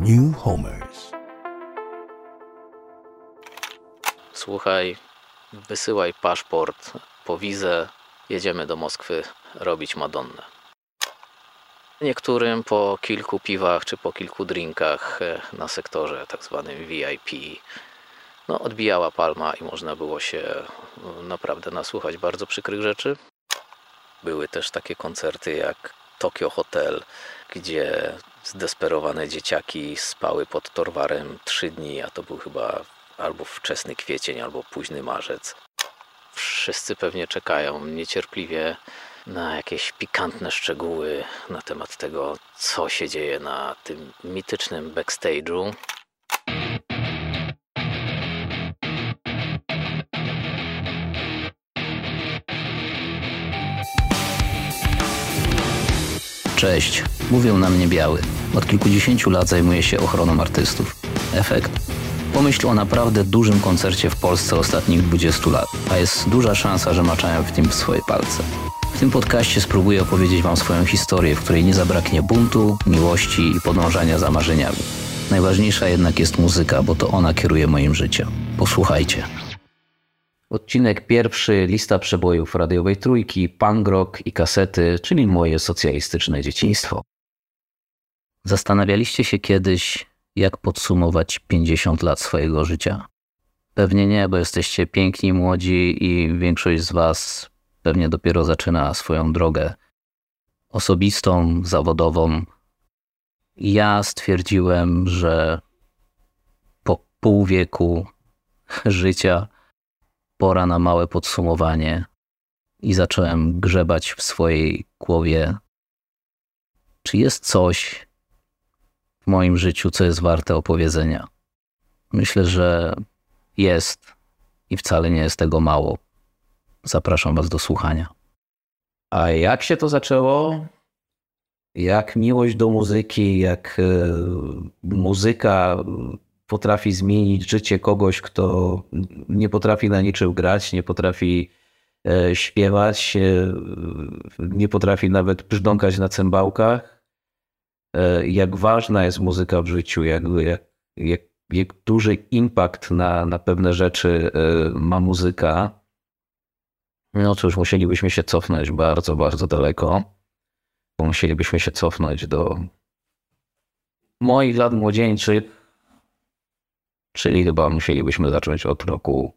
New Homers. Słuchaj, wysyłaj paszport po wizę. Jedziemy do Moskwy robić Madonnę. Niektórym po kilku piwach czy po kilku drinkach e, na sektorze tak zwanym VIP no, odbijała palma i można było się e, naprawdę nasłuchać bardzo przykrych rzeczy. Były też takie koncerty jak Tokyo Hotel, gdzie zdesperowane dzieciaki spały pod torwarem trzy dni, a to był chyba albo wczesny kwiecień, albo późny marzec. Wszyscy pewnie czekają niecierpliwie na jakieś pikantne szczegóły na temat tego, co się dzieje na tym mitycznym backstage'u. Cześć, mówią na mnie biały. Od kilkudziesięciu lat zajmuję się ochroną artystów. Efekt? Pomyśl o naprawdę dużym koncercie w Polsce ostatnich 20 lat, a jest duża szansa, że maczają w tym swoje palce. W tym podcaście spróbuję opowiedzieć Wam swoją historię, w której nie zabraknie buntu, miłości i podążania za marzeniami. Najważniejsza jednak jest muzyka, bo to ona kieruje moim życiem. Posłuchajcie. Odcinek pierwszy, lista przebojów radiowej trójki, punk rock i kasety, czyli moje socjalistyczne dzieciństwo. Zastanawialiście się kiedyś, jak podsumować 50 lat swojego życia? Pewnie nie, bo jesteście piękni, młodzi i większość z Was pewnie dopiero zaczyna swoją drogę osobistą, zawodową. Ja stwierdziłem, że po pół wieku życia pora na małe podsumowanie i zacząłem grzebać w swojej głowie, czy jest coś w moim życiu, co jest warte opowiedzenia. Myślę, że jest i wcale nie jest tego mało. Zapraszam Was do słuchania. A jak się to zaczęło? Jak miłość do muzyki, jak e, muzyka potrafi zmienić życie kogoś, kto nie potrafi na niczym grać, nie potrafi e, śpiewać, e, nie potrafi nawet brzdąkać na cymbałkach. E, jak ważna jest muzyka w życiu, jak, jak, jak, jak duży impact na, na pewne rzeczy ma muzyka. No cóż, musielibyśmy się cofnąć bardzo, bardzo daleko. Musielibyśmy się cofnąć do moich lat młodzieńczych, czyli chyba musielibyśmy zacząć od roku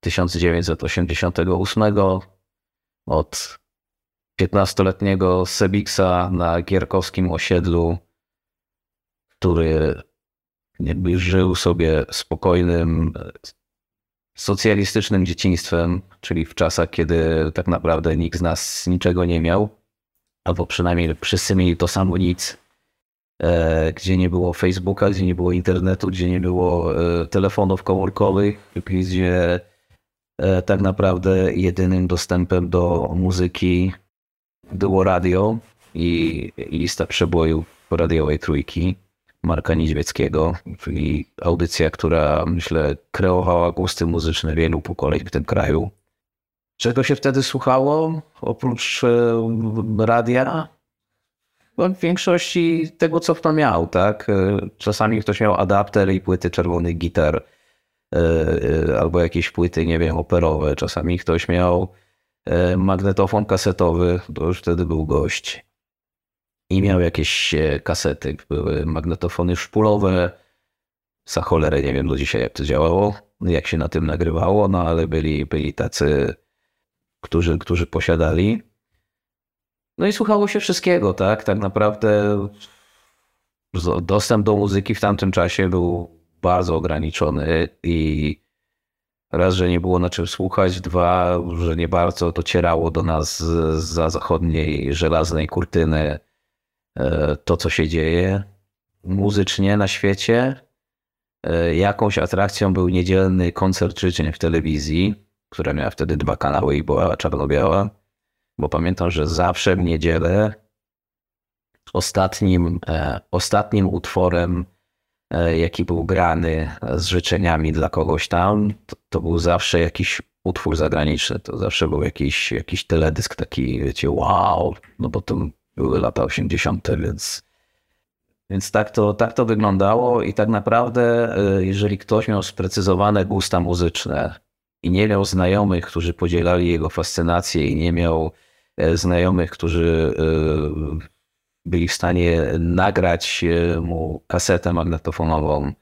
1988, od 15-letniego Sebiksa na gierkowskim osiedlu, który jakby żył sobie spokojnym, socjalistycznym dzieciństwem, czyli w czasach, kiedy tak naprawdę nikt z nas niczego nie miał, albo przynajmniej wszyscy mieli to samo nic gdzie nie było Facebooka, gdzie nie było internetu, gdzie nie było e, telefonów komórkowych, gdzie e, tak naprawdę jedynym dostępem do muzyki było radio i lista przebojów radiowej trójki Marka Niedźwieckiego, czyli audycja, która myślę kreowała gusty muzyczne wielu pokoleń w tym kraju. Czego się wtedy słuchało oprócz radia? W większości tego, co kto miał, tak? E, czasami ktoś miał adapter i płyty czerwonych gitar, e, e, albo jakieś płyty, nie wiem, operowe. Czasami ktoś miał magnetofon kasetowy, to już wtedy był gość. I miał jakieś kasety, były magnetofony szpulowe. Za cholerę nie wiem do dzisiaj, jak to działało, jak się na tym nagrywało, no ale byli, byli tacy, którzy, którzy posiadali. No i słuchało się wszystkiego, tak? Tak naprawdę dostęp do muzyki w tamtym czasie był bardzo ograniczony i raz, że nie było na czym słuchać, dwa, że nie bardzo docierało do nas za zachodniej żelaznej kurtyny e, to, co się dzieje muzycznie na świecie. E, jakąś atrakcją był niedzielny koncert życzeń w telewizji, która miała wtedy dwa kanały i była czarno-biała bo pamiętam, że zawsze w niedzielę ostatnim, e, ostatnim utworem, e, jaki był grany z życzeniami dla kogoś tam, to, to, był zawsze jakiś utwór zagraniczny. To zawsze był jakiś, jakiś teledysk taki, wiecie, wow, no bo to były lata 80., więc Więc tak to, tak to wyglądało i tak naprawdę, e, jeżeli ktoś miał sprecyzowane gusta muzyczne i nie miał znajomych, którzy podzielali jego fascynację i nie miał e, znajomych, którzy e, byli w stanie nagrać mu kasetę magnetofonową,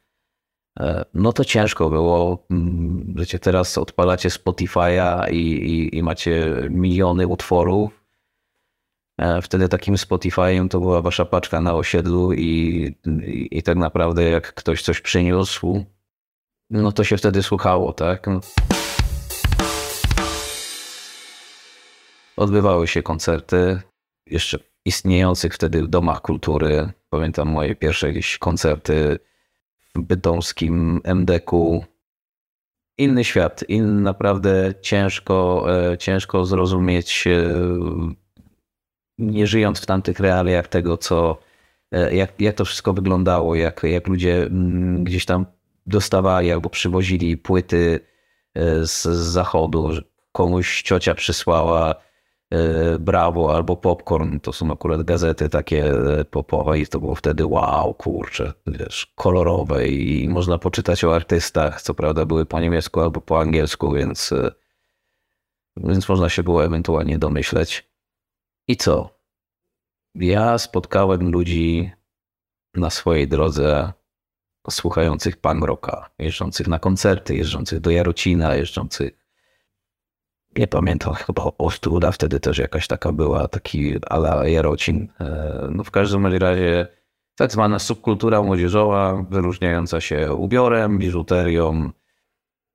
no to ciężko było. Mm, wiecie, teraz odpalacie Spotify'a i, i, i macie miliony utworów E, wtedy takim Spotify'em to była wasza paczka na osiedlu i, i, i, tak naprawdę jak ktoś coś przyniósł, no to się wtedy słuchało, tak? Odbywały się koncerty, jeszcze istniejących wtedy w domach kultury. Pamiętam moje pierwsze jakieś koncerty w bydąskim MDK-u. Inny świat, inny naprawdę ciężko, e, ciężko zrozumieć e, nie żyjąc w tamtych realiach tego, co, e, jak, jak to wszystko wyglądało, jak, jak ludzie mm, gdzieś tam dostawali albo przywozili płyty z, z zachodu, komuś ciocia przysłała e, Brawo albo Popcorn, to są akurat gazety takie popowe i to było wtedy wow, kurczę, wiesz, kolorowe i można poczytać o artystach, co prawda były po niemiecku albo po angielsku, więc, więc można się było ewentualnie domyśleć. I co? Ja spotkałem ludzi na swojej drodze słuchających punk rocka, jeżdżących na koncerty, jeżdżących do Jarocina, jeżdżących nie pamiętam, chyba Ostruda wtedy też jakaś taka była, taki ala Jarocin. E, no w każdym razie tak zwana subkultura młodzieżowa, wyróżniająca się ubiorem, biżuterią.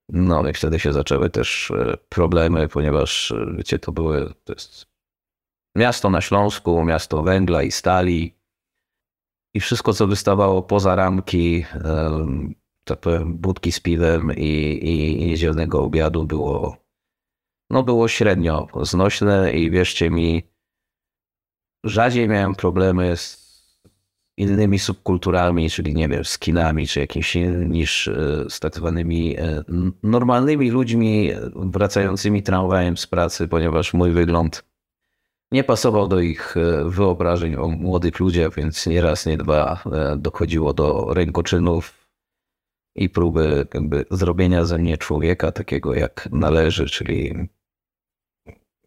No i wtedy się zaczęły też e, problemy, ponieważ e, wiecie, to były, to jest Miasto na Śląsku, miasto węgla i stali i wszystko, co wystawało poza ramki, tak powiem, budki z piwem i, i, i zielonego obiadu było, no było średnio znośne i wierzcie mi, rzadziej miałem problemy z innymi subkulturami, czyli nie wiem, z kinami czy jakimiś niż e, z tak zwanymi e, normalnymi ludźmi wracającymi tramwajem z pracy, ponieważ mój wygląd nie pasował do ich e, wyobrażeń o młodych ludziach, więc nie raz, nie dwa e, dochodziło do rękoczynów i próby jakby zrobienia ze mnie człowieka takiego jak należy, czyli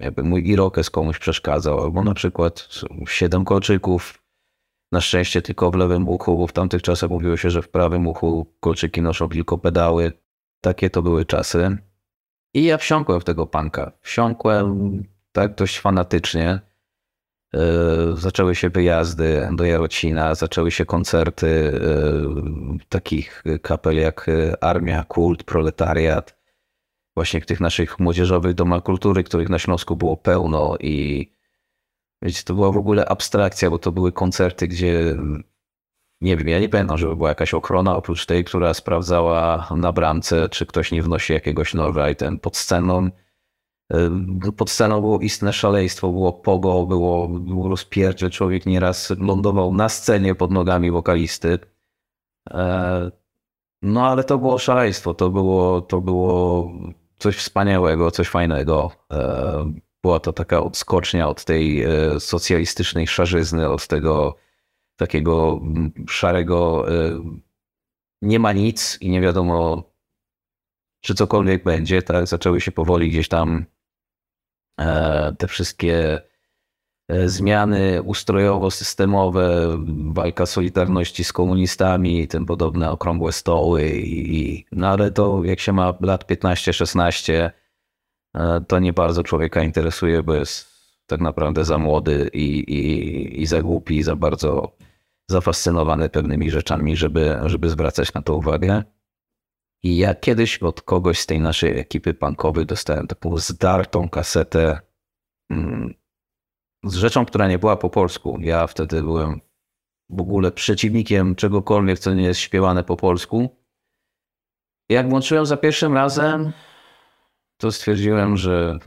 jakby mój irokes komuś przeszkadzał, albo na przykład siedem kolczyków, na szczęście tylko w lewym uchu, bo w tamtych czasach mówiło się, że w prawym uchu kolczyki noszą tylko pedały. Takie to były czasy. I ja wsiąkłem w tego panka. Wsiąkłem tak dość fanatycznie. E, zaczęły się wyjazdy do Jarocina, zaczęły się koncerty e, takich kapel jak Armia, Kult, Proletariat, właśnie w tych naszych młodzieżowych domach kultury, których na Śląsku było pełno i wiecie, to była w ogóle abstrakcja, bo to były koncerty, gdzie nie wiem, ja nie pamiętam, żeby była jakaś ochrona oprócz tej, która sprawdzała na bramce, czy ktoś nie wnosi jakiegoś noża i ten pod sceną pod sceną było istne szaleństwo, było pogo, było, było rozpiercze. Człowiek nieraz lądował na scenie pod nogami wokalisty. E, no ale to było szaleństwo, to było, to było coś wspaniałego, coś fajnego. E, była to taka odskocznia od tej e, socjalistycznej szarzyzny, od tego takiego szarego nie ma nic i nie wiadomo, czy cokolwiek będzie. Tak? Zaczęły się powoli gdzieś tam te wszystkie e, zmiany ustrojowo-systemowe, walka Solidarności z komunistami i tym podobne okrągłe stoły. I, no ale to jak się ma lat 15-16, e, to nie bardzo człowieka interesuje, bo jest tak naprawdę za młody i, i, i za głupi, i za bardzo zafascynowany pewnymi rzeczami, żeby, żeby zwracać na to uwagę. I ja kiedyś od kogoś z tej naszej ekipy punkowej dostałem taką zdartą kasetę mm, z rzeczą, która nie była po polsku. Ja wtedy byłem w ogóle przeciwnikiem czegokolwiek, co nie jest śpiewane po polsku. Jak włączyłem za pierwszym razem, to stwierdziłem, że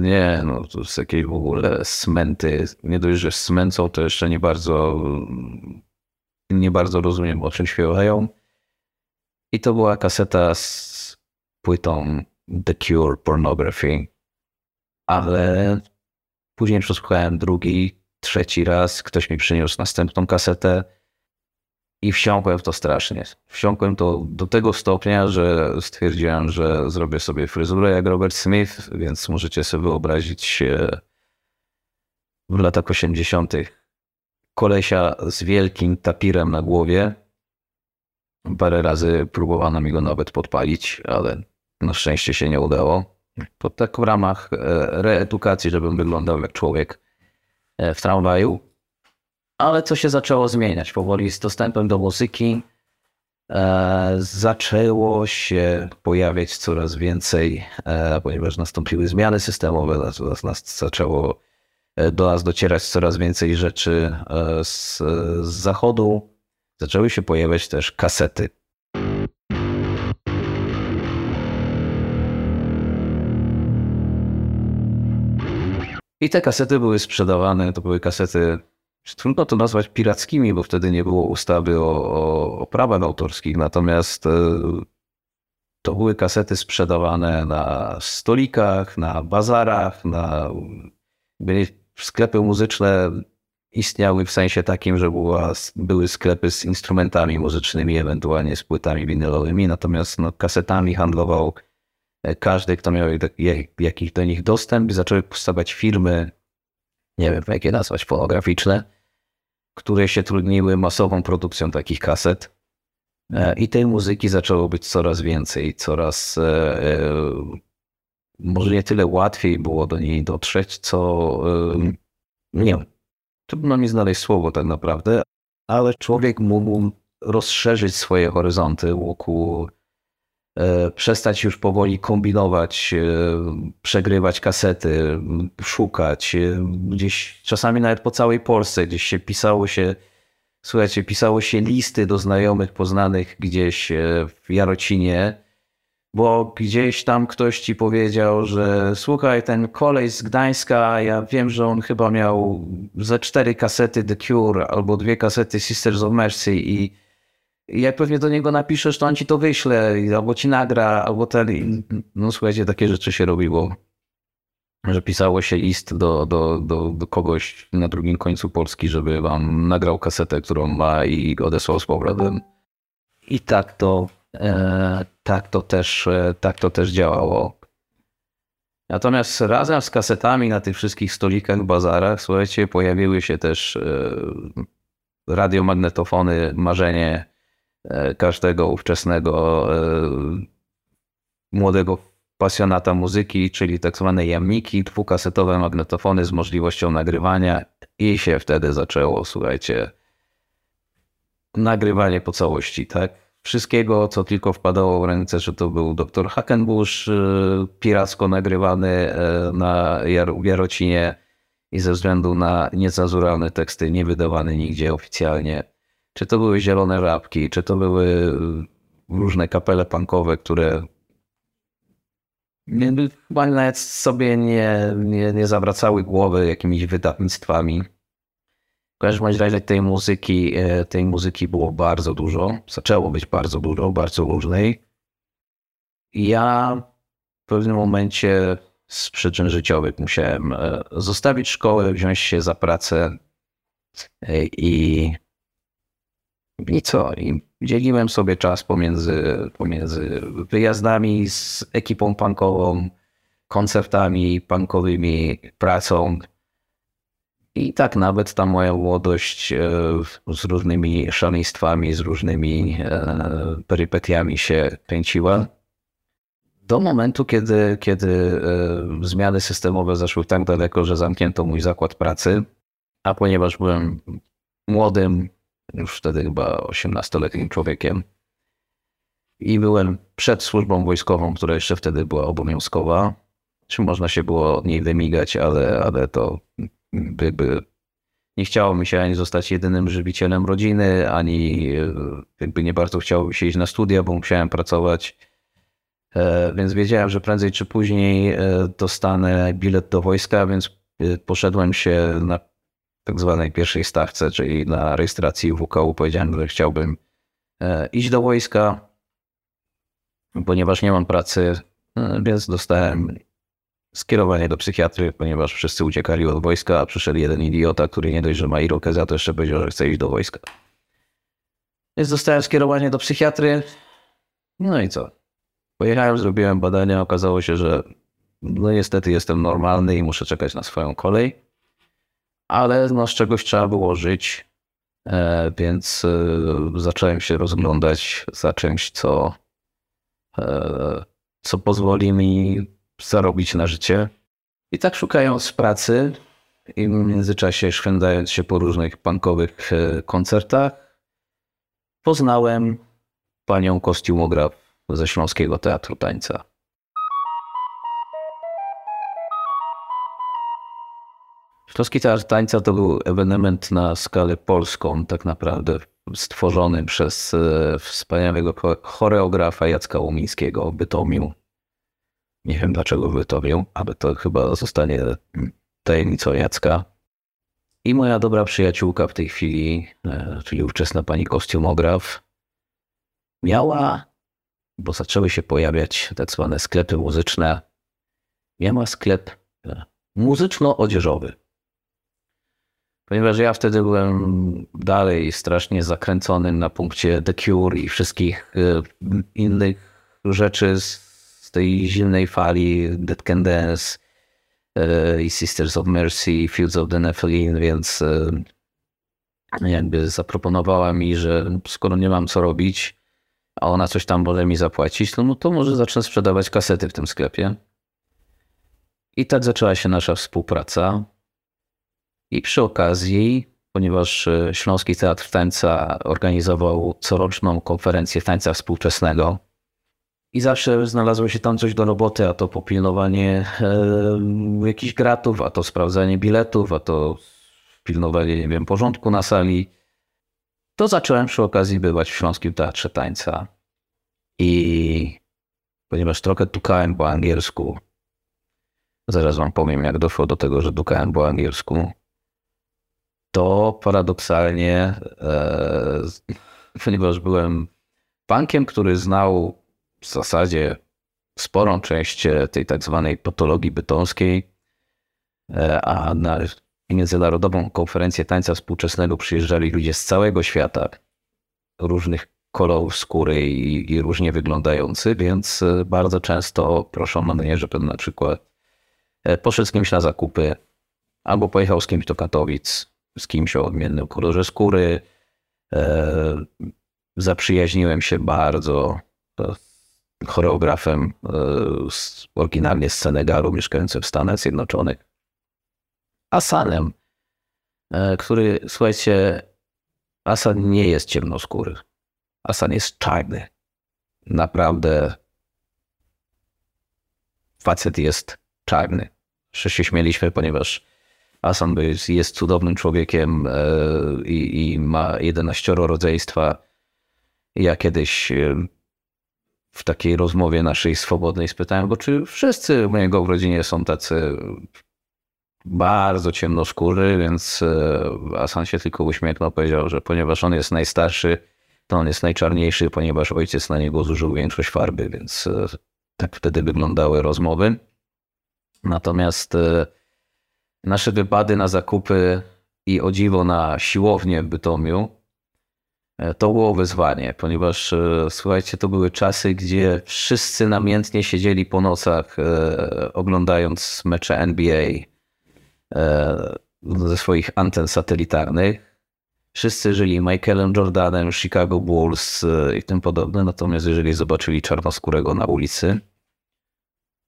nie, no to jest jakieś w ogóle smęty. Nie dość, że smęcą, to jeszcze nie bardzo, nie bardzo rozumiem, o czym śpiewają. I to była kaseta z płytą The Cure Pornography. Ale później przesłuchałem drugi, trzeci raz. Ktoś mi przyniósł następną kasetę. I wsiąkłem w to strasznie. Wsiąkłem to do tego stopnia, że stwierdziłem, że zrobię sobie fryzurę jak Robert Smith, więc możecie sobie wyobrazić w latach 80. kolesia z wielkim tapirem na głowie. Parę razy próbowano mi go nawet podpalić, ale na szczęście się nie udało. To tak w ramach e, reedukacji, żebym wyglądał jak człowiek e, w tramwaju. Ale co się zaczęło zmieniać powoli z dostępem do muzyki. E, zaczęło się pojawiać coraz więcej, ponieważ nastąpiły zmiany systemowe, nas, nas zaczęło e, do nas docierać coraz więcej rzeczy z, z zachodu. Zaczęły się pojawiać też kasety. I te kasety były sprzedawane, to były kasety Trudno to nazwać pirackimi, bo wtedy nie było ustawy o, o, o prawach autorskich, natomiast e, to były kasety sprzedawane na stolikach, na bazarach, na sklepy muzyczne istniały w sensie takim, że była, były sklepy z instrumentami muzycznymi, ewentualnie z płytami winylowymi, natomiast no, kasetami handlował e, każdy, kto miał jakiś do nich dostęp. Zaczęły powstawać firmy, nie wiem jak je nazwać, fonograficzne, które się trudniły masową produkcją takich kaset. E, I tej muzyki zaczęło być coraz więcej, coraz e, może nie tyle łatwiej było do niej dotrzeć, co nie trudno mi znaleźć słowo tak naprawdę, ale człowiek mógł rozszerzyć swoje horyzonty wokół E, przestać już powoli kombinować, e, przegrywać kasety, szukać. E, gdzieś czasami nawet po całej Polsce gdzieś się pisało się, słuchajcie, pisało się listy do znajomych poznanych gdzieś w Jarocinie, bo gdzieś tam ktoś ci powiedział, że słuchaj, ten kolej z Gdańska, ja wiem, że on chyba miał ze cztery kasety The Cure albo dwie kasety Sisters of Mercy i jak pewnie do niego napiszesz, to on ci to wyśle, albo ci nagra, albo ten. No słuchajcie, takie rzeczy się robiło. Że pisało się list do, do, do, do kogoś na drugim końcu Polski, żeby wam nagrał kasetę, którą ma i odesłał z powrotem. I tak to, tak to, też, e, tak to też działało. Natomiast razem z kasetami na tych wszystkich stolikach, bazarach, słuchajcie, pojawiły się też e, radiomagnetofony, marzenie E, każdego ówczesnego e, młodego pasjonata muzyki, czyli tak zwane jamniki, dwukasetowe magnetofony z możliwością nagrywania i się wtedy zaczęło, słuchajcie, nagrywanie po całości, tak? Wszystkiego, co tylko wpadało w ręce, że to był dr Hackenbush, e, piracko nagrywany na Jar Jarocinie i ze względu na niecenzuralne teksty nie wydawany nigdzie oficjalnie czy to były zielone żabki, czy to były y, różne kapele punkowe, które chyba nawet sobie nie, nie, nie zawracały głowy jakimiś wydawnictwami. W każdym razie tej muzyki, e, tej muzyki było bardzo dużo. Zaczęło być bardzo dużo, bardzo różnej. Ja w pewnym momencie z przyczyn życiowych musiałem e, zostawić szkołę, wziąć się za pracę e, i i co? I dzieliłem sobie czas pomiędzy, pomiędzy wyjazdami z ekipą punkową, koncertami punkowymi, pracą. I tak nawet ta moja młodość e, z różnymi szaleństwami, z różnymi e, perypetiami się kręciła. Do momentu, kiedy, kiedy e, zmiany systemowe zaszły tak daleko, że zamknięto mój zakład pracy, a ponieważ byłem młodym, już wtedy chyba 18-letnim człowiekiem. I byłem przed służbą wojskową, która jeszcze wtedy była obowiązkowa. Czy można się było od niej wymigać, ale, ale to jakby nie chciało mi się ani zostać jedynym żywicielem rodziny, ani jakby nie bardzo chciało mi się iść na studia, bo musiałem pracować. E, więc wiedziałem, że prędzej czy później e, dostanę bilet do wojska, więc e, poszedłem się na tak zwanej pierwszej stawce, czyli na rejestracji WKU powiedziałem, że chciałbym e, iść do wojska, ponieważ nie mam pracy, e, więc dostałem skierowanie do psychiatry, ponieważ wszyscy uciekali od wojska, a przyszedł jeden idiota, który nie dość, że ma irokezę, to jeszcze powiedział, że chce iść do wojska. Więc dostałem skierowanie do psychiatry. No i co? Pojechałem, zrobiłem badania, okazało się, że no niestety jestem normalny i muszę czekać na swoją kolej. Ale no z czegoś trzeba było żyć, e, więc e, zacząłem się rozglądać za czymś, co, e, co pozwoli mi zarobić na życie. I tak szukając pracy i w międzyczasie szwendając się po różnych punkowych koncertach, poznałem panią kostiumograf ze Śląskiego Teatru Tańca. Śląski Teatr Tańca to był ewenement na skalę polską, tak naprawdę stworzony przez e, wspaniałego choreografa Jacka Łumińskiego w Bytomiu. Nie wiem dlaczego w Bytomiu, ale to chyba zostanie tajemnicą Jacka. I moja dobra przyjaciółka w tej chwili, e, czyli ówczesna pani kostiumograf, miała, bo zaczęły się pojawiać tak zwane sklepy muzyczne, miała sklep e, muzyczno-odzieżowy. Ponieważ ja wtedy byłem dalej strasznie zakręcony na punkcie The Cure i wszystkich e, innych rzeczy z tej zimnej fali Dead Can Dance e, i Sisters of Mercy, Fields of the Nephilim, więc jakby zaproponowała mi, że skoro nie mam co robić, a ona coś tam może mi zapłacić, no, no to może zacznę sprzedawać kasety w tym sklepie. I tak zaczęła się nasza współpraca. I przy okazji, ponieważ e, Śląski Teatr Tańca organizował coroczną konferencję tańca współczesnego, i zawsze znalazło się tam coś do roboty, a to popilnowanie e, jakichś gratów, a to sprawdzanie biletów, a to pilnowanie, nie wiem, porządku na sali to zacząłem przy okazji bywać w Śląskim Teatrze Tańca. I ponieważ trochę tukałem po angielsku, zaraz wam powiem, jak doszło do tego, że tukałem po angielsku, to paradoksalnie, e, ponieważ byłem punkiem, który znał w zasadzie sporą część tej tak zwanej patologii bytomskiej, e, a na Międzynarodową Konferencję Tańca Współczesnego przyjeżdżali ludzie z całego świata, różnych kolorów skóry i, i różnie wyglądający, więc e, bardzo często proszono mnie, żebym na przykład e, poszedł z kimś na zakupy, albo pojechał z kimś do Katowic, z kimś o odmiennym kolorze skóry. E, zaprzyjaźniłem się bardzo choreografem z, oryginalnie z Senegalu, mieszkającym w Stanach Zjednoczonych. Asanem, e, który, słuchajcie, Asan nie jest ciemnoskóry. Asan jest czarny. Naprawdę facet jest czarny. Że się śmieliśmy, ponieważ Asan jest cudownym człowiekiem e, i, i ma 11 rodzeństwa. Ja kiedyś e, w takiej rozmowie naszej swobodnej spytałem go, czy wszyscy w mojego w rodzinie są tacy bardzo ciemnoskóry, więc e, Asan się tylko uśmiechnął, powiedział, że ponieważ on jest najstarszy, to on jest najczarniejszy, ponieważ ojciec na niego zużył większość farby, więc e, tak wtedy wyglądały rozmowy. Natomiast e, nasze wypady na zakupy i o dziwo na siłownię w Bytomiu to było wyzwanie, ponieważ słuchajcie, to były czasy, gdzie wszyscy namiętnie siedzieli po nocach oglądając mecze NBA E, ze swoich anten satelitarnych. Wszyscy żyli Michaelem Jordanem, Chicago Bulls e, i tym podobne, natomiast jeżeli zobaczyli czarnoskórego na ulicy,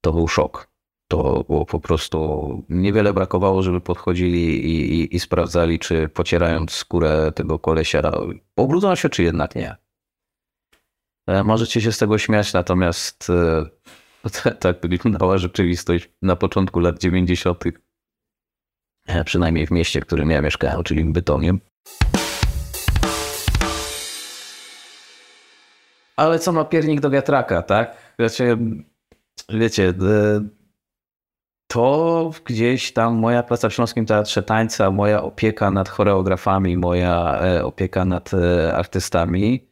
to był szok. To było po prostu niewiele brakowało, żeby podchodzili i, i, i sprawdzali, czy pocierając skórę tego kolesia, pobrudzą się, czy jednak nie. E, możecie się z tego śmiać, natomiast tak wyglądała rzeczywistość na początku lat 90. E, przynajmniej w mieście, w którym ja mieszkałem, czyli w Bytomiu. Ale co ma piernik do wiatraka, tak? Wiecie, wiecie, to gdzieś tam moja praca w Śląskim Teatrze Tańca, moja opieka nad choreografami, moja e, opieka nad e, artystami,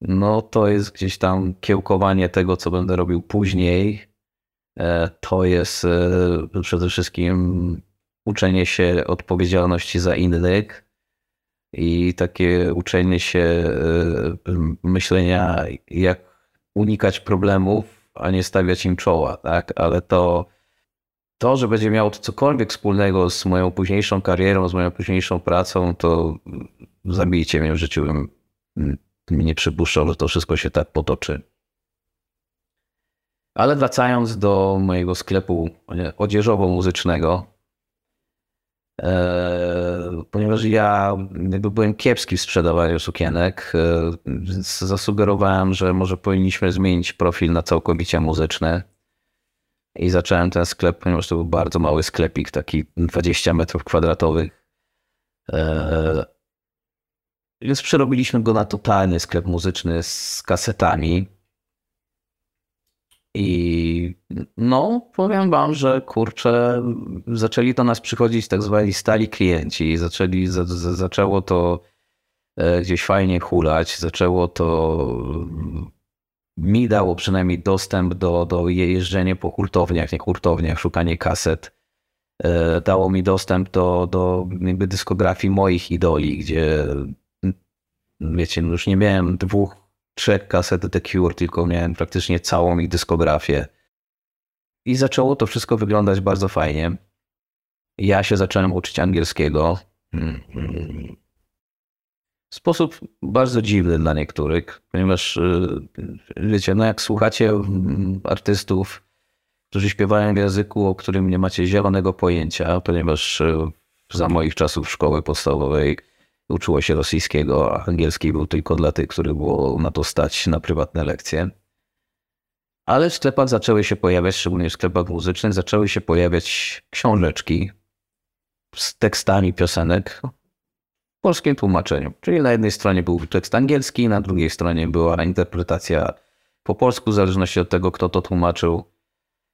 no to jest gdzieś tam kiełkowanie tego, co będę robił później. To jest przede wszystkim uczenie się odpowiedzialności za innych, i takie uczenie się e, myślenia, jak unikać problemów, a nie stawiać im czoła, tak? Ale to, to, że będzie miało to cokolwiek wspólnego z moją późniejszą karierą, z moją późniejszą pracą, to zabijcie mnie w życiu. Bym nie przypuszczał, że to wszystko się tak potoczy. Ale wracając do mojego sklepu odzieżowo-muzycznego, e, ponieważ ja jakby byłem kiepski w sprzedawaniu sukienek, e, więc zasugerowałem, że może powinniśmy zmienić profil na całkowicie muzyczny. I zacząłem ten sklep, ponieważ to był bardzo mały sklepik, taki 20 metrów kwadratowych. E, więc przerobiliśmy go na totalny sklep muzyczny z kasetami i no, powiem wam, że kurczę, zaczęli do nas przychodzić tak zwani stali klienci. Zaczęli, za, za, zaczęło to e, gdzieś fajnie hulać, zaczęło to mi dało przynajmniej dostęp do, do jeżdżenia po hurtowniach, nie hurtowniach, szukanie kaset. E, dało mi dostęp do, do jakby dyskografii moich idoli, gdzie wiecie, no już nie miałem dwóch trzech kaset The Cure, tylko miałem praktycznie całą ich dyskografię. I zaczęło to wszystko wyglądać bardzo fajnie. Ja się zacząłem uczyć angielskiego. W sposób bardzo dziwny dla niektórych, ponieważ y, wiecie, no jak słuchacie mm, artystów, którzy śpiewają w języku, o którym nie macie zielonego pojęcia, ponieważ y, za moich czasów szkoły podstawowej uczyło się rosyjskiego, a angielski był tylko dla tych, których było na to stać na prywatne lekcje. Ale w sklepach zaczęły się pojawiać, szczególnie w sklepach muzycznych, zaczęły się pojawiać książeczki z tekstami piosenek polskim tłumaczeniu. Czyli na jednej stronie był tekst angielski, na drugiej stronie była interpretacja po polsku, w zależności od tego, kto to tłumaczył.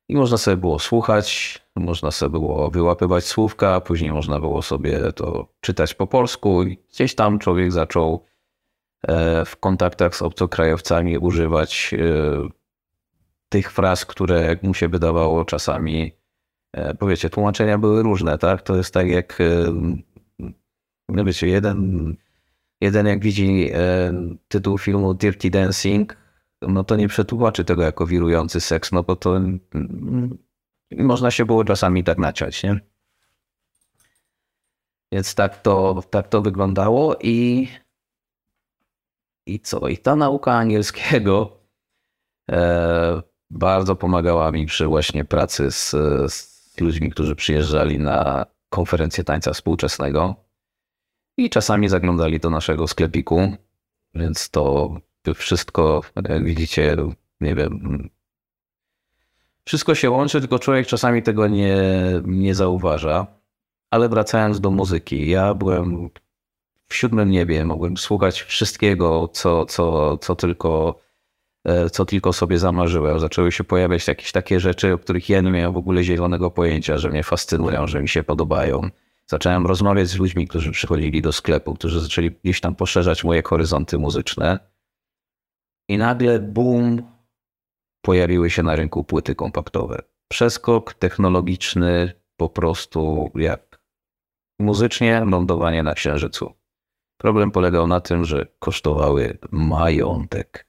I można sobie było słuchać, można sobie było wyłapywać słówka, później można było sobie to czytać po polsku i gdzieś tam człowiek zaczął e, w kontaktach z obcokrajowcami używać e, tych fraz, które jak mu się wydawało czasami, e, powiecie, tłumaczenia były różne, tak? To jest tak jak, wiecie, jeden, jeden jak widzi tytuł filmu Dirty Dancing, no to nie przetłumaczy tego jako wirujący seks, no bo to mm, można się było czasami tak naciąć, nie? Więc tak to, tak to wyglądało i, i co? I ta nauka angielskiego e, bardzo pomagała mi przy właśnie pracy z, z ludźmi, którzy przyjeżdżali na konferencję tańca współczesnego i czasami zaglądali do naszego sklepiku, więc to wszystko, jak widzicie, nie wiem, wszystko się łączy, tylko człowiek czasami tego nie, nie zauważa. Ale wracając do muzyki, ja byłem w siódmym niebie, mogłem słuchać wszystkiego, co, co, co, tylko, e, co tylko sobie zamarzyłem. Zaczęły się pojawiać jakieś takie rzeczy, o których ja nie miałem w ogóle zielonego pojęcia, że mnie fascynują, że mi się podobają. Zacząłem rozmawiać z ludźmi, którzy przychodzili do sklepu, którzy zaczęli gdzieś tam poszerzać moje horyzonty muzyczne. I nagle boom, pojawiły się na rynku płyty kompaktowe. Przeskok technologiczny po prostu jak muzycznie lądowanie na Księżycu. Problem polegał na tym, że kosztowały majątek.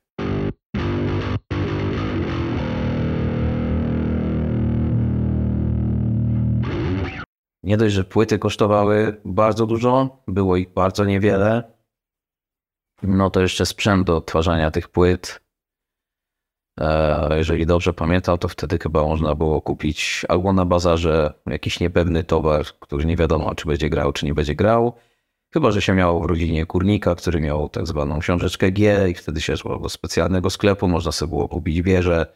Nie dość, że płyty kosztowały bardzo dużo, było ich bardzo niewiele, no to jeszcze sprzęt do odtwarzania tych płyt, E, jeżeli dobrze pamiętam, to wtedy chyba można było kupić albo na bazarze jakiś niepewny towar, który nie wiadomo, czy będzie grał, czy nie będzie grał. Chyba, że się miało w rodzinie kurnika, który miał tak zwaną książeczkę G i wtedy się szło do specjalnego sklepu, można sobie było kupić wieżę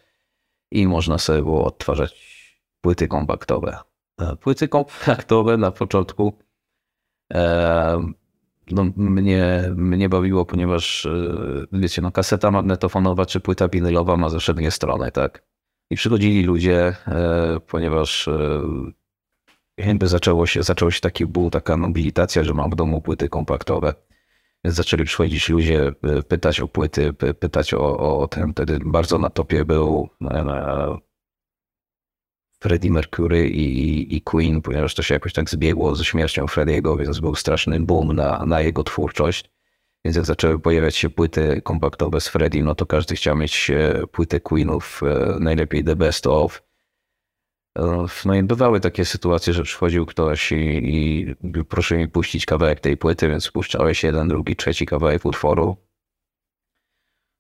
i można sobie było odtwarzać płyty kompaktowe. E, płyty kompaktowe na początku e, no, mnie, mnie bawiło, ponieważ e, wiecie, no, kaseta magnetofonowa czy płyta winylowa ma zawsze dwie strony, tak? I przychodzili ludzie, ponieważ jakby zaczęło się, zaczęło się taki ból, taka nobilitacja, że mam w domu płyty kompaktowe. Więc zaczęli przychodzić ludzie, pytać o płyty, pytać o, o ten, wtedy bardzo na topie był Freddie Mercury i, i Queen, ponieważ to się jakoś tak zbiegło ze śmiercią Frediego, więc był straszny boom na, na jego twórczość. Więc jak zaczęły pojawiać się płyty kompaktowe z Freddie, no to każdy chciał mieć e, płytę Queenów, e, najlepiej The Best Of. E, no i bywały takie sytuacje, że przychodził ktoś i, i proszę mi puścić kawałek tej płyty, więc puszczałeś jeden, drugi, trzeci kawałek utworu.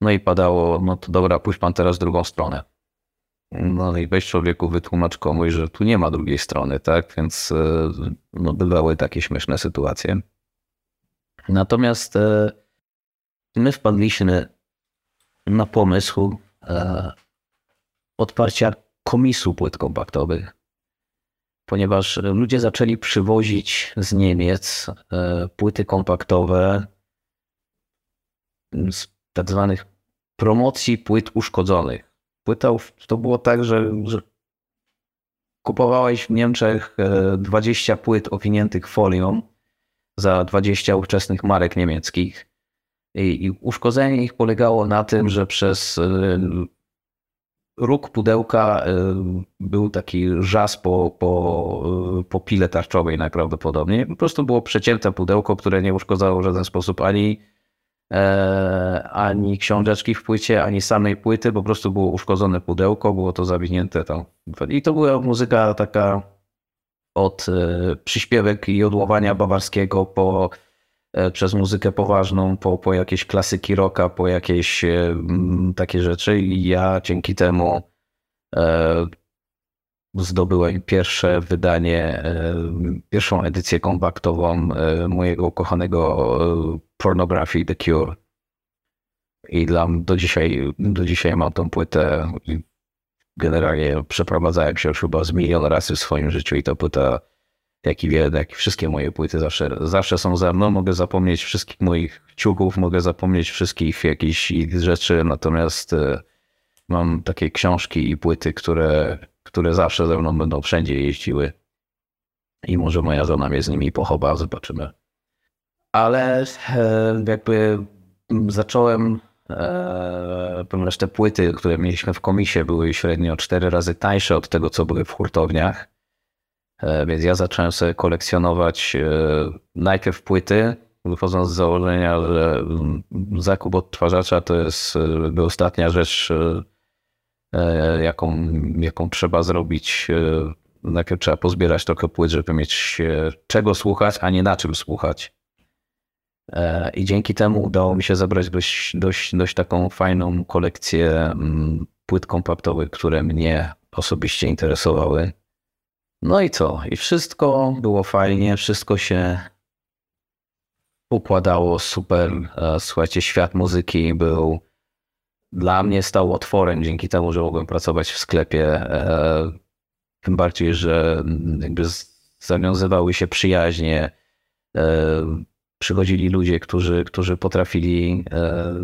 No i padało, no to dobra, puść pan teraz drugą stronę. No i weź człowieku, wytłumacz komuś, że tu nie ma drugiej strony, tak? Więc no, bywały takie śmieszne sytuacje. Natomiast e, my wpadliśmy na pomysł e, odparcia komisu płyt kompaktowych, ponieważ ludzie zaczęli przywozić z Niemiec e, płyty kompaktowe z tak zwanych promocji płyt uszkodzonych. Płyta to było tak, że, że kupowałeś w Niemczech 20 płyt owiniętych folią za 20 ówczesnych marek niemieckich. I, I, uszkodzenie ich polegało na tym, że przez y, róg pudełka y, był taki żas po, po, po pile tarczowej najprawdopodobniej. Po prostu było przecięte pudełko, które nie uszkodzało w żaden sposób ani, e, ani książeczki w płycie, ani samej płyty. Po prostu było uszkodzone pudełko, było to zawinięte tam. I to była muzyka taka od e, przyśpiewek i odłowania bawarskiego po, e, przez muzykę poważną, po, po jakieś klasyki rocka, po jakieś e, takie rzeczy. I ja dzięki temu zdobyłem pierwsze wydanie, pierwszą edycję kompaktową mojego ukochanego Pornography The Cure. I dla, do, dzisiaj, do dzisiaj mam tą płytę generalnie przeprowadzałem się już chyba z milion razy w swoim życiu i to płyta, jak i wiele, jak wszystkie moje płyty zawsze, zawsze są ze mną. Mogę zapomnieć wszystkich moich ciuchów, mogę zapomnieć wszystkich jakichś rzeczy, natomiast e, mam takie książki i płyty, które, które zawsze ze mną będą wszędzie jeździły. I może moja żona mnie z nimi pochowa, zobaczymy. Ale e, jakby zacząłem ponieważ te płyty, które mieliśmy w komisie, były średnio cztery razy tańsze od tego, co były w hurtowniach. Eee, więc ja zacząłem sobie kolekcjonować eee, najpierw płyty, wychodząc z założenia, że mm, zakup odtwarzacza to jest ostatnia rzecz, jaką, jaką trzeba zrobić. Najpierw trzeba pozbierać trochę płyt, żeby mieć czego słuchać, a nie na czym słuchać. E, I dzięki temu udało mi się zebrać dość, dość, dość taką fajną kolekcję mm, płyt kompaktowych, które mnie osobiście interesowały. No i co? I wszystko było fajnie, wszystko się układało super. E, słuchajcie, świat muzyki był dla mnie stał otworem dzięki temu, że mogłem pracować w sklepie. E, tym bardziej, że jakby zawiązywały się przyjaźnie przychodzili ludzie, którzy, którzy potrafili e,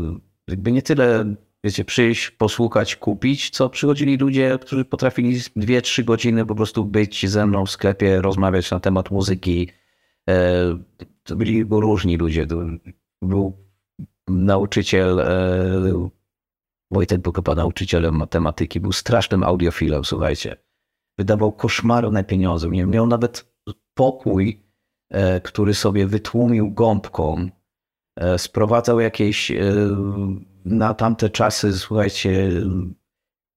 jakby nie tyle, wiecie, przyjść, posłuchać, kupić, co przychodzili ludzie, którzy potrafili dwie, trzy godziny po prostu być ze mną w sklepie, rozmawiać na temat muzyki. E, to byli różni ludzie. Był nauczyciel, e, Wojtek był chyba nauczycielem matematyki, był strasznym audiofilem, słuchajcie. Wydawał koszmarne pieniądze. Nie miał nawet pokój, który sobie wytłumił gąbką, e, sprowadzał jakieś e, na tamte czasy, słuchajcie,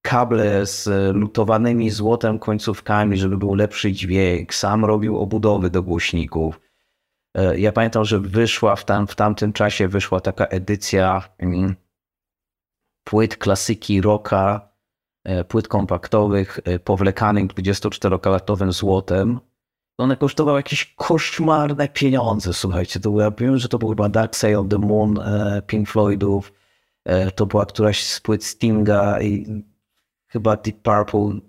kable z lutowanymi złotem końcówkami, żeby był lepszy dźwięk. Sam robił obudowy do głośników. Ja pamiętam, że wyszła w, tam, w tamtym czasie wyszła taka edycja mm, płyt klasyki rocka, płyt kompaktowych powlekanych 24-karatowym złotem one kosztowały jakieś koszmarne pieniądze, słuchajcie. To ja wiem, że to był chyba Dark Side of the Moon e, Pink Floydów, e, to była któraś z płyt Stinga i chyba Deep Purple.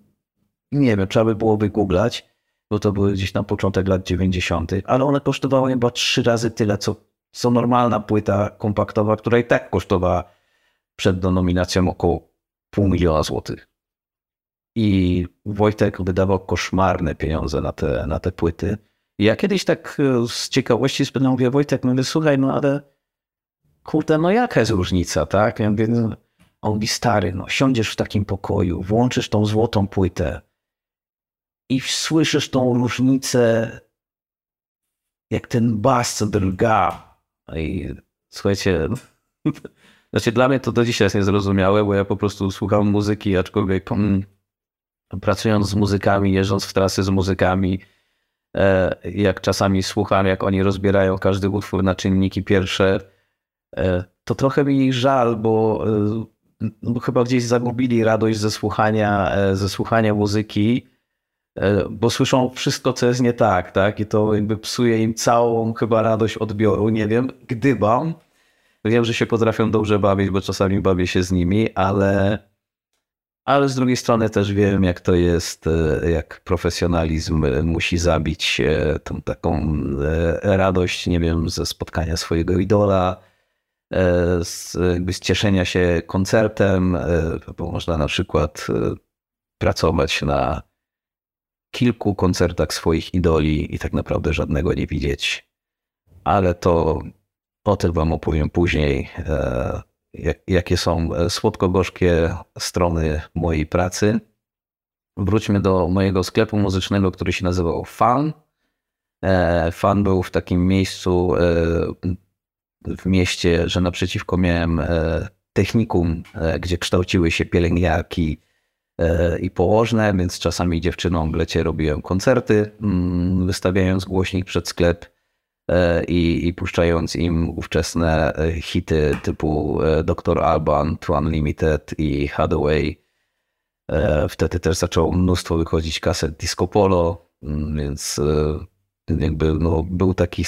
Nie wiem, trzeba by było wygooglać, bo to były gdzieś na początek lat 90., ale one kosztowały chyba trzy razy tyle, co, co normalna płyta kompaktowa, która i tak kosztowała przed denominacją około pół miliona złotych. I Wojtek wydawał koszmarne pieniądze na te, na te płyty. I ja kiedyś tak e, z ciekawości spytałem, mówię, Wojtek, mówię, słuchaj, no ale kurde, no jaka jest różnica, tak? Ja mówię, no, on mówi, stary, no siądziesz w takim pokoju, włączysz tą złotą płytę i słyszysz tą różnicę, jak ten bas drga. I słuchajcie, znaczy dla mnie to do dzisiaj jest niezrozumiałe, bo ja po prostu słucham muzyki, aczkolwiek mm, pracując z muzykami, jeżdżąc w trasy z muzykami, e, jak czasami słucham, jak oni rozbierają każdy utwór na czynniki pierwsze, e, to trochę mi ich żal, bo, e, bo chyba gdzieś zagubili radość ze słuchania, ze słuchania muzyki, bo słyszą wszystko, co jest nie tak, tak? I to jakby psuje im całą chyba radość odbioru. Nie wiem, gdybam. Wiem, że się potrafią dobrze bawić, bo czasami bawię się z nimi, ale ale z drugiej strony też wiem, jak to jest, e, jak profesjonalizm e, musi zabić e, tą taką radość, nie wiem, ze spotkania swojego idola, z, z cieszenia się koncertem, bo można na przykład pracować na kilku koncertach swoich idoli i tak naprawdę żadnego nie widzieć. Ale to o tym wam opowiem później jakie są e, słodko-gorzkie strony mojej pracy. Wróćmy do mojego sklepu muzycznego, który się nazywał Fan. E, Fan był w takim miejscu e, w mieście, że naprzeciwko miałem technikum, gdzie kształciły się pielęgniarki i położne, więc czasami dziewczynom w lecie robiłem koncerty, mm, wystawiając głośnik przed sklep. E, i, i puszczając im ówczesne e, hity typu e, Dr. Alban, To Unlimited i Hathaway. Wtedy też zaczęło mnóstwo wychodzić kaset Disco Polo, mm, więc jakby no, był taki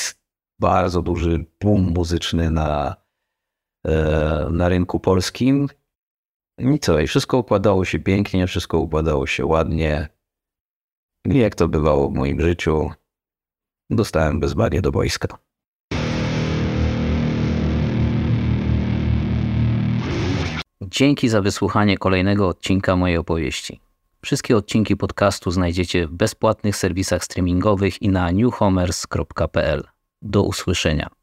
bardzo duży boom muzyczny na, na rynku polskim. I co, i wszystko układało się pięknie, wszystko układało się ładnie. I jak to bywało w moim życiu, Dostałem wezwanie do wojska. Dzięki za wysłuchanie kolejnego odcinka mojej opowieści. Wszystkie odcinki podcastu znajdziecie w bezpłatnych serwisach streamingowych i na newhomers.pl. Do usłyszenia.